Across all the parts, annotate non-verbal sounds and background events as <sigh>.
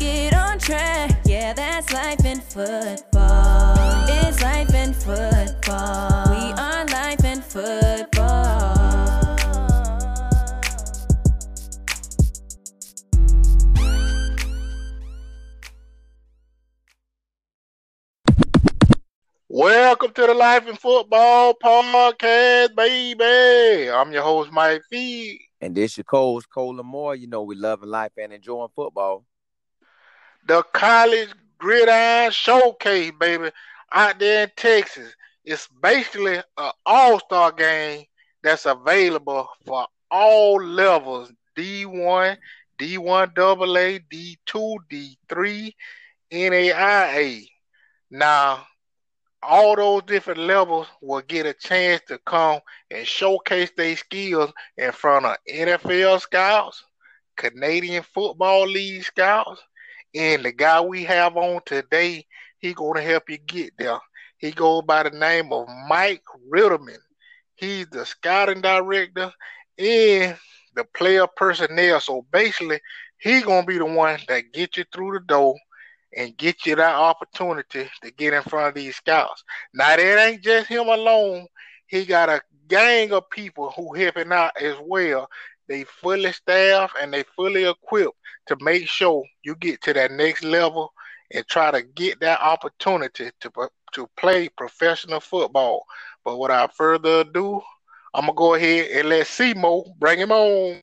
get on track. Yeah, that's life in football. It's life in football. We are life in football. Welcome to the Life in Football podcast, baby. I'm your host, Mike Fee. And this your coach, Cole Lamore. You know we loving life and enjoying football. The College Gridiron Showcase, baby, out there in Texas. It's basically an all-star game that's available for all levels. D1, D1 AA, D2, D3, NAIA. Now, all those different levels will get a chance to come and showcase their skills in front of NFL scouts, Canadian Football League scouts, and the guy we have on today, he gonna help you get there. He goes by the name of Mike Ritterman. He's the scouting director and the player personnel. So basically, he gonna be the one that get you through the door and get you that opportunity to get in front of these scouts. Now that ain't just him alone. He got a gang of people who helping out as well. They fully staffed and they fully equipped to make sure you get to that next level and try to get that opportunity to to play professional football. But without further ado, I'm gonna go ahead and let Simo bring him on.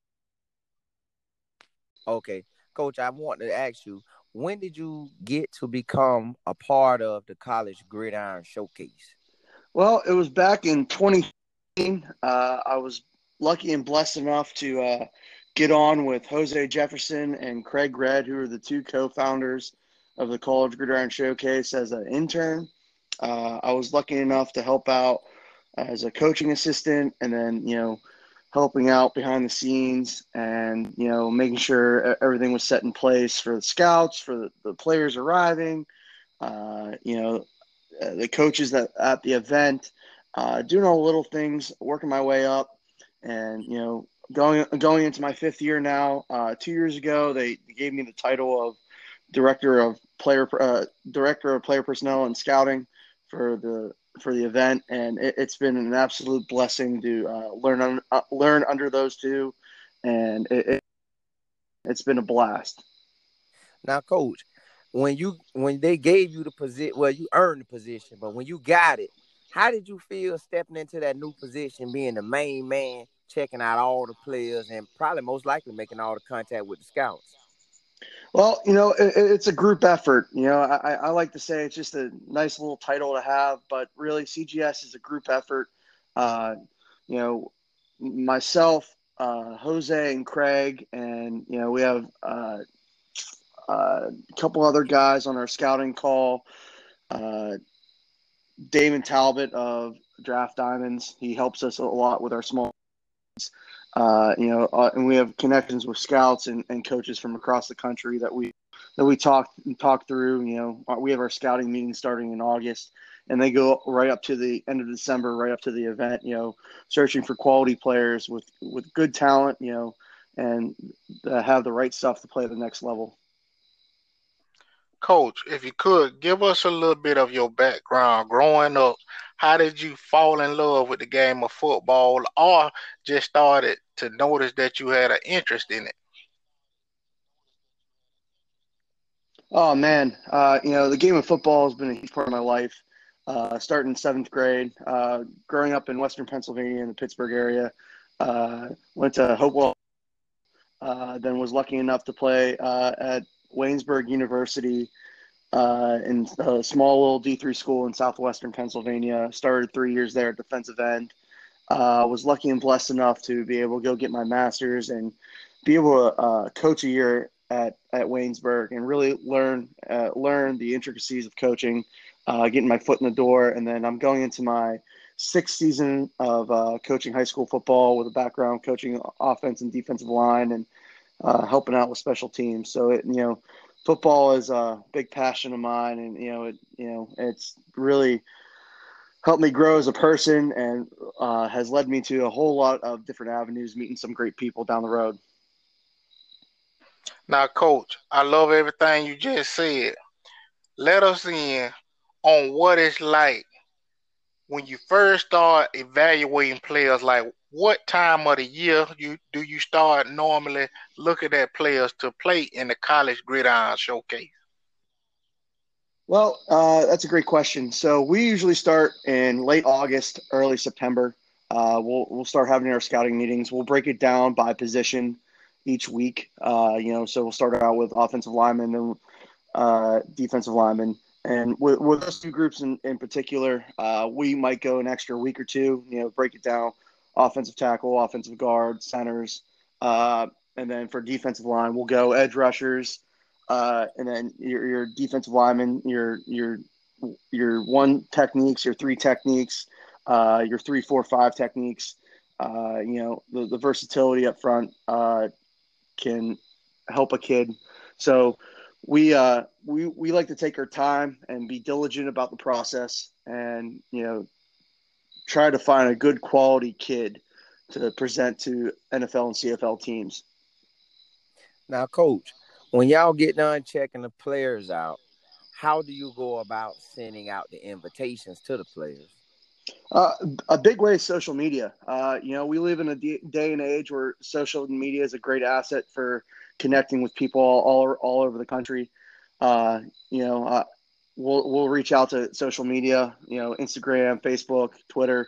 Okay, Coach, I want to ask you, when did you get to become a part of the college gridiron showcase well it was back in 2015 uh, i was lucky and blessed enough to uh, get on with jose jefferson and craig red who are the two co-founders of the college gridiron showcase as an intern. Uh, i was lucky enough to help out as a coaching assistant and then you know helping out behind the scenes and you know making sure everything was set in place for the scouts for the, the players arriving uh, you know uh, the coaches that at the event uh, doing all the little things working my way up and you know going going into my fifth year now uh, two years ago they gave me the title of director of player uh, director of player personnel and scouting for the for the event, and it, has been an absolute blessing to uh, learn un, uh, learn under those two, and it, it, it's been a blast. Now, coach, when you when they gave you the position, well, you earned the position, but when you got it, how did you feel stepping into that new position, being the main man, checking out all the players, and probably most likely making all the contact with the scouts? Well, you know, it, it's a group effort. You know, I, I like to say it's just a nice little title to have, but really, CGS is a group effort. Uh, you know, myself, uh, Jose, and Craig, and you know, we have uh, uh a couple other guys on our scouting call. Damond Talbot of Draft Diamonds, he helps us a lot with our small. Uh, you know, uh, and we have connections with scouts and, and coaches from across the country that we that we talk talk through. You know, uh, we have our scouting meeting starting in August, and they go right up to the end of December, right up to the event. You know, searching for quality players with with good talent. You know, and uh, have the right stuff to play at the next level. Coach, if you could give us a little bit of your background growing up, how did you fall in love with the game of football or just started to notice that you had an interest in it? Oh man, uh, you know the game of football has been a huge part of my life. Uh, starting in seventh grade, uh, growing up in Western Pennsylvania in the Pittsburgh area, uh, went to Hopewell, uh, then was lucky enough to play uh, at Waynesburg University uh, in a small little D3 school in southwestern Pennsylvania. Started three years there at defensive end. Uh, was lucky and blessed enough to be able to go get my master's and be able to uh, coach a year at at Waynesburg and really learn uh, learn the intricacies of coaching, uh, getting my foot in the door, and then I'm going into my sixth season of uh, coaching high school football with a background coaching offense and defensive line and uh, helping out with special teams. So it you know, football is a big passion of mine, and you know it you know it's really helped me grow as a person and uh, has led me to a whole lot of different avenues, meeting some great people down the road. Now, Coach, I love everything you just said. Let us in on what it's like when you first start evaluating players. Like, what time of the year you do you start normally looking at players to play in the college gridiron showcase? Well, uh, that's a great question. So we usually start in late August, early September. Uh, we'll we'll start having our scouting meetings. We'll break it down by position each week. Uh, you know, so we'll start out with offensive linemen and uh, defensive linemen. And with, with those two groups in, in particular, uh, we might go an extra week or two, you know, break it down offensive tackle, offensive guard, centers. Uh, and then for defensive line, we'll go edge rushers, uh, and then your, your defensive lineman, your your your one techniques, your three techniques, uh, your three, four, five techniques. Uh, you know, the, the versatility up front uh, can help a kid. So we uh, we we like to take our time and be diligent about the process, and you know, try to find a good quality kid to present to NFL and CFL teams. Now, coach, when y'all get done checking the players out, how do you go about sending out the invitations to the players? Uh, a big way is social media. Uh, you know, we live in a d- day and age where social media is a great asset for connecting with people all all, all over the country. Uh, you know, uh, we'll we'll reach out to social media. You know, Instagram, Facebook, Twitter.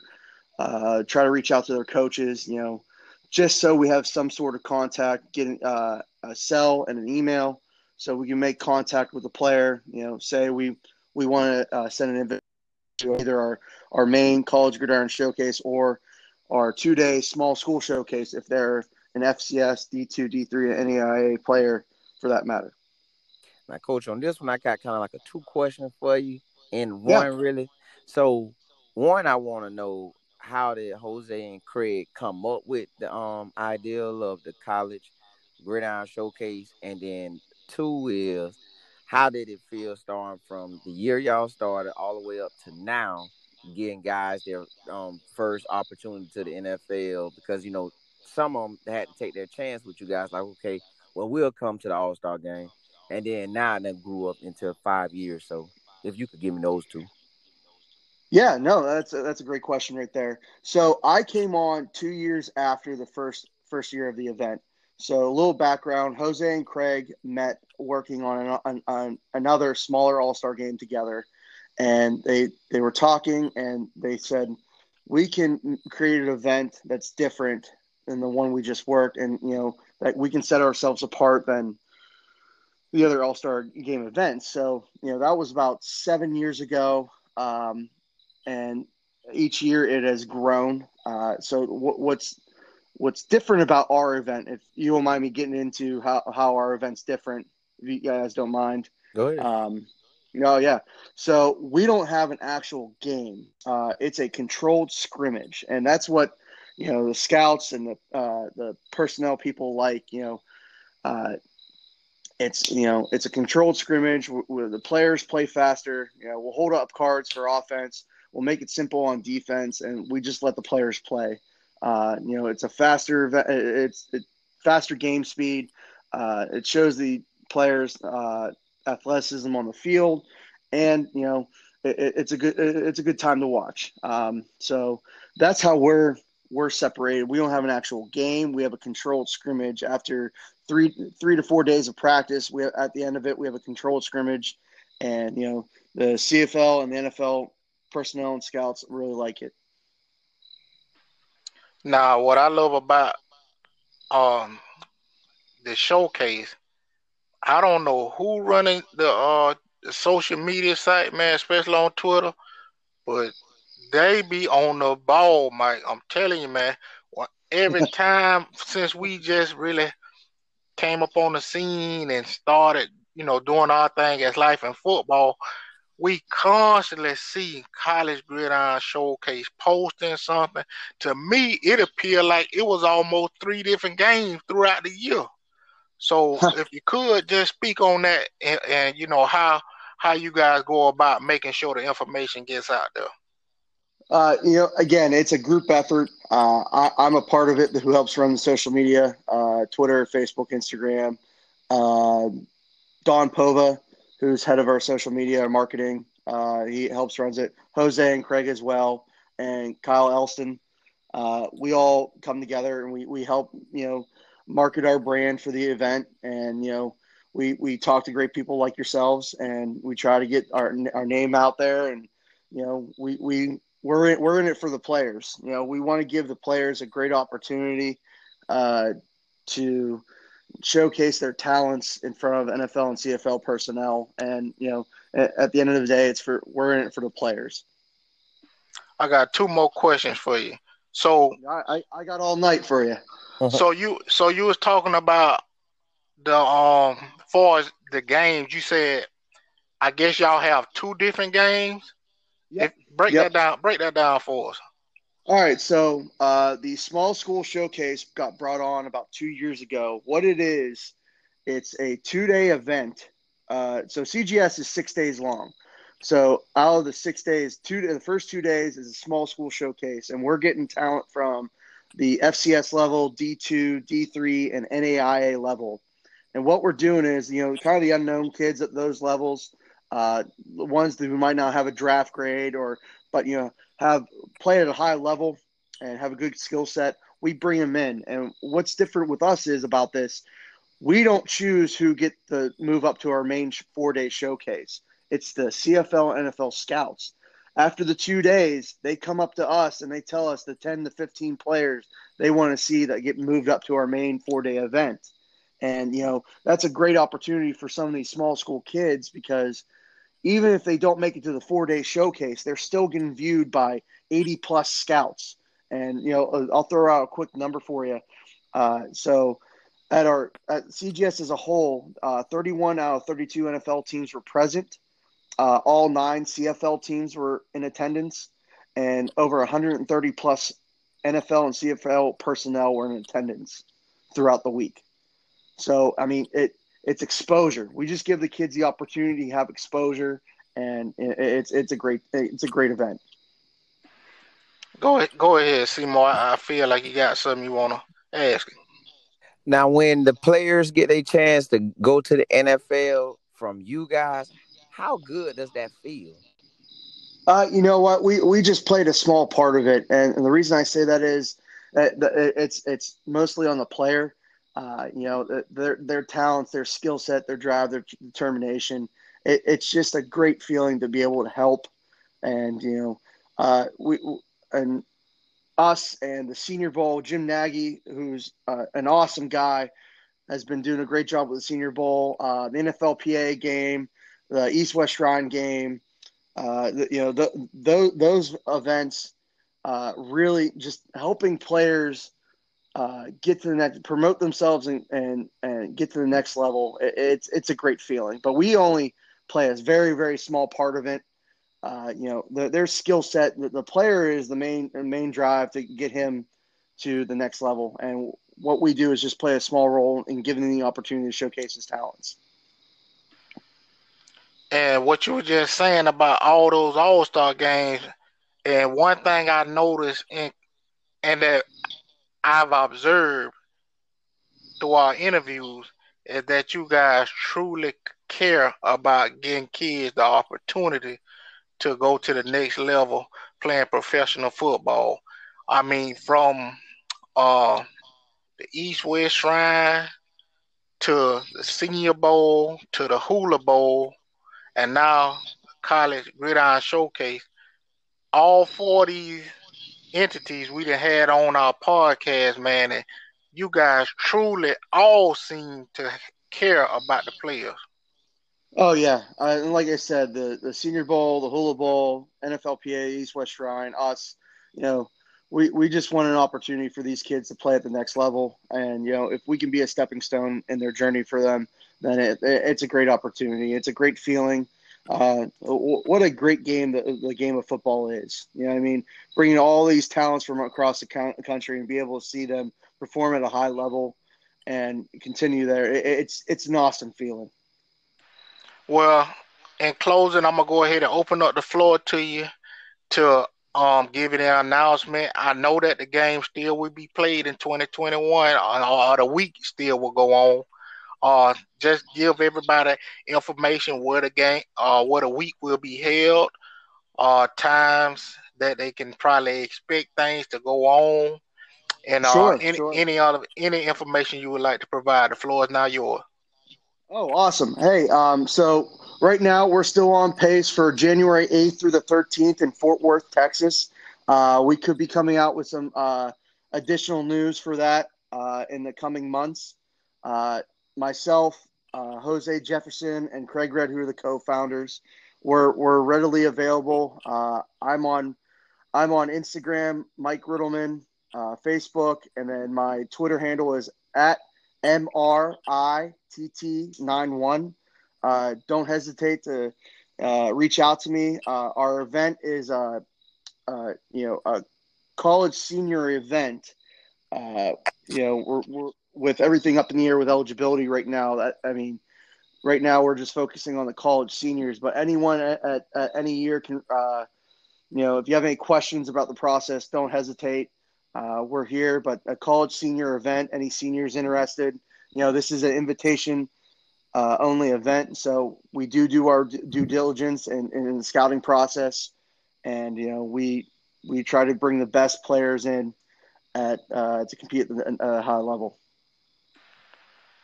Uh, try to reach out to their coaches. You know, just so we have some sort of contact, getting uh, a cell and an email, so we can make contact with the player. You know, say we we want to uh, send an invite to either our our main college gridiron showcase or our two day small school showcase if they're an FCS, D2, D3, NAIA player for that matter. Now, coach, on this one, I got kind of like a two question for you, and one Yeah. really. So, one, I want to know how did Jose and Craig come up with the um ideal of the college gridiron showcase, and then two is how did it feel starting from the year y'all started all the way up to now, getting guys their um first opportunity to the NFL because you know some of them had to take their chance with you guys like okay, well we'll come to the All Star game, and then now that grew up into five years. So if you could give me those two. Yeah, no, that's a, that's a great question right there. So I came on two years after the first first year of the event. So a little background: Jose and Craig met working on, an, on, on another smaller All Star game together, and they they were talking, and they said we can create an event that's different than the one we just worked, and you know that we can set ourselves apart than the other All Star game events. So you know that was about seven years ago. Um, and each year it has grown. Uh, so what, what's what's different about our event? If you don't mind me getting into how, how our event's different, if you guys don't mind. Go ahead. Um, oh yeah. So we don't have an actual game. Uh, it's a controlled scrimmage, and that's what you know the scouts and the uh, the personnel people like. You know, uh, it's you know it's a controlled scrimmage where, the players play faster. You know, we'll hold up cards for offense. We'll make it simple on defense, and we just let the players play. Uh, you know, it's a faster, it's, it's faster game speed. Uh, it shows the players uh, athleticism on the field, and you know, it, it's a good it's a good time to watch. Um, so that's how we're we're separated. We don't have an actual game. We have a controlled scrimmage after three three to four days of practice. We at the end of it we have a controlled scrimmage, and you know the CFL and the NFL personnel and scouts really like it. Now, what I love about um the showcase, I don't know who running the uh the social media site, man, especially on Twitter, but they be on the ball, Mike. I'm telling you, man. Every <laughs> time since we just really came up on the scene and started, you know, doing our thing as life in football, we constantly see college gridiron showcase posting something. To me, it appeared like it was almost three different games throughout the year. So if you could just speak on that and, and, you know how how you guys go about making sure the information gets out there. Uh, you know, again, it's a group effort. Uh, I, am a part of it who helps run the social media, uh, Twitter, Facebook, Instagram. Uh, Don Pova, who's head of our social media and marketing, uh, he helps runs it. Jose and Craig as well, and Kyle Elston. Uh, we all come together and we, we help, you know, market our brand for the event. And, you know, we, we talk to great people like yourselves and we try to get our, our name out there. And, you know, we, we, we're in, we're in it for the players. You know, we want to give the players a great opportunity uh, to showcase their talents in front of NFL and CFL personnel. And you know, at, at, the end of the day, it's for we're in it for the players. I got two more questions for you. So I, I, I got all night for you. so you so you was talking about the um far as the games. You said I guess y'all have two different games. Yep. Break yep. that down. Break that down for us. All right, so uh, the small school showcase got brought on about two years ago. What it is, it's a two-day event. Uh, so CGS is six days long. So out of the six days, two the first two days is a small school showcase, and we're getting talent from the FCS level, D2, D3, and NAIA level. And what we're doing is, you know, kind of the unknown kids at those levels, uh, ones who might not have a draft grade or, but you know, have played at a high level and have a good skill set. We bring them in, and what's different with us is about this. We don't choose who get the move up to our main four day showcase. It's the CFL NFL scouts. After the two days, they come up to us and they tell us the 10 to 15 players they want to see that get moved up to our main four day event. And, you know, that's a great opportunity for some of these small school kids because even if they don't make it to the four day showcase, they're still getting viewed by 80 plus scouts. And, you know, uh, I'll throw out a quick number for you. Uh, so at our at CGS as a whole, uh, 31 out of 32 NFL teams were present. Uh, all nine CFL teams were in attendance, and over 130 plus NFL and CFL personnel were in attendance throughout the week. So, I mean, it it's exposure. We just give the kids the opportunity to have exposure, and it's it's a great it's a great event. Go ahead, go ahead, Seymour. I feel like you got something you want to ask. Now, when the players get a chance to go to the NFL from you guys, how good does that feel? Uh, you know what? We we just played a small part of it, and, and the reason I say that is that it's it's mostly on the player. Uh, you know, their their talents, their skill set, their drive, their determination. It, it's just a great feeling to be able to help, and you know, uh, we and us and the Senior Bowl. Jim Nagy, who's uh, an awesome guy, has been doing a great job with the Senior Bowl, uh, the NFLPA game, the East West Shrine game. Uh, the, you know, the, those those events uh, really just helping players uh, get to the next, promote themselves, and, and and get to the next level. It, it's it's a great feeling. But we only play a very very small part of it. Uh, you know, the, their skill set. The, the, player is the main main drive to get him to the next level, and what we do is just play a small role in giving him the opportunity to showcase his talents. And what you were just saying about all those All Star games, and one thing I noticed in and that I've observed through our interviews is that you guys truly care about getting kids the opportunity to go to the next level playing professional football. I mean, from uh, the East West Shrine to the Senior Bowl to the Hula Bowl, and now College Gridiron Showcase. All four of these entities we done had on our podcast, man, and you guys truly all seem to care about the players. Oh yeah, uh, like I said, the the Senior Bowl, the Hula Bowl, NFLPA, East West Shrine, us, you know, we, we just want an opportunity for these kids to play at the next level. And, you know, if we can be a stepping stone in their journey for them, then it, it's a great opportunity. It's a great feeling. Uh, what a great game the, the game of football is. You know I mean? Bringing all these talents from across the country and be able to see them perform at a high level and continue there. It's, it's an awesome feeling. Well, in closing, I'm to go ahead and open up the floor to you to um giving an announcement. I know that the game still will be played in 2021, or, or the week still will go on. Uh, just give everybody information where the game, uh, where the week will be held, uh, times that they can probably expect things to go on, and uh, sure, any sure. any other any information you would like to provide. The floor is now yours. Oh, awesome! Hey, um, so right now we're still on pace for January 8th through the 13th in Fort Worth, Texas. Uh, we could be coming out with some uh, additional news for that uh, in the coming months. Uh, myself, uh, Jose Jefferson, and Craig Red, who are the co-founders, we're, we're readily available. Uh, I'm on I'm on Instagram, Mike Riddleman, Facebook, and then my Twitter handle is at MRITT91. Uh, don't hesitate to uh, reach out to me. Uh, our event is, uh, uh, you know, a college senior event. Uh, you know, we're, we're with everything up in the air with eligibility right now. That I mean, right now we're just focusing on the college seniors, but anyone at, at, at any year can, you know, if you have any questions about the process, don't hesitate. we're here, but a college senior event, any seniors interested, you know, this is an invitation uh, only event. So we do do our due diligence in, in the scouting process, and you know we we try to bring the best players in at uh, to compete at a high level.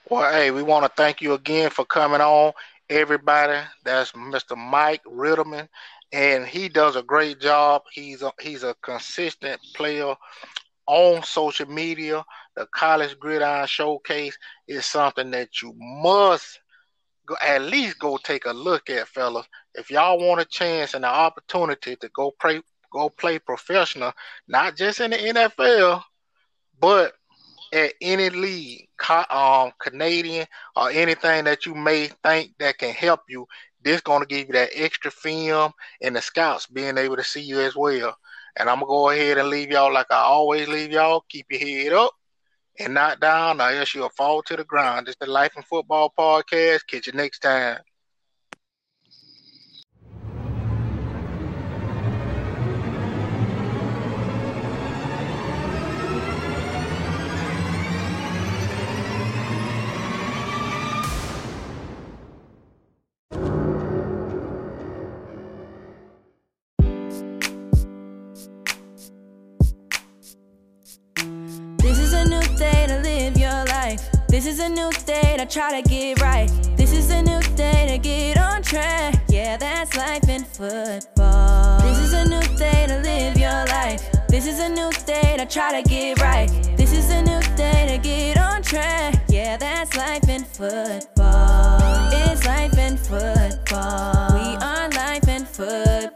Well, hey, we want to thank you again for coming on, everybody. That's Mr. Mike Riddleman, and he does a great job. He's a, he's a consistent player on social media. The College Gridiron Showcase is something that you must go, at least go take a look at, fellas. If y'all want a chance and an opportunity to go play, go play professional, not just in the NFL, but at any league, um, Canadian or anything that you may think that can help you, this going to give you that extra film and the scouts being able to see you as well. And I'm gonna go ahead and leave y'all like I always leave y'all. Keep your head up and not down, or else you'll fall to the ground. It's the Life in Football Podcast. Catch you next time. This is a new day to try to get right. This is a new day to get on track. Yeah, that's life in football. This is a new day to live your life. This is a new day to try to get right. This is a new day to get on track. Yeah, that's life in football. It's life in football. We are life in football.